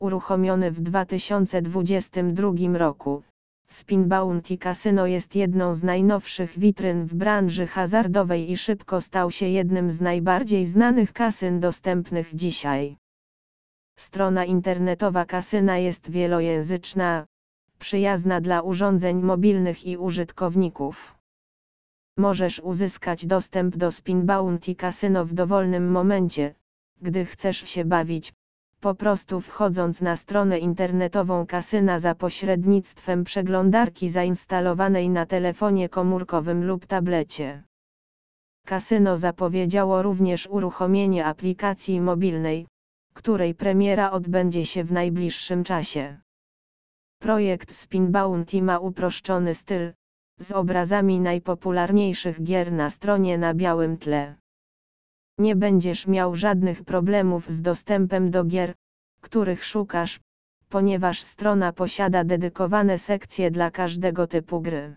uruchomiony w 2022 roku. Spin Bounty Casino jest jedną z najnowszych witryn w branży hazardowej i szybko stał się jednym z najbardziej znanych kasyn dostępnych dzisiaj. Strona internetowa kasyna jest wielojęzyczna, przyjazna dla urządzeń mobilnych i użytkowników. Możesz uzyskać dostęp do Spin Bounty Casino w dowolnym momencie, gdy chcesz się bawić, po prostu wchodząc na stronę internetową kasyna za pośrednictwem przeglądarki zainstalowanej na telefonie komórkowym lub tablecie. Kasyno zapowiedziało również uruchomienie aplikacji mobilnej, której premiera odbędzie się w najbliższym czasie. Projekt Spin Bounty ma uproszczony styl, z obrazami najpopularniejszych gier na stronie na białym tle. Nie będziesz miał żadnych problemów z dostępem do gier, których szukasz, ponieważ strona posiada dedykowane sekcje dla każdego typu gry.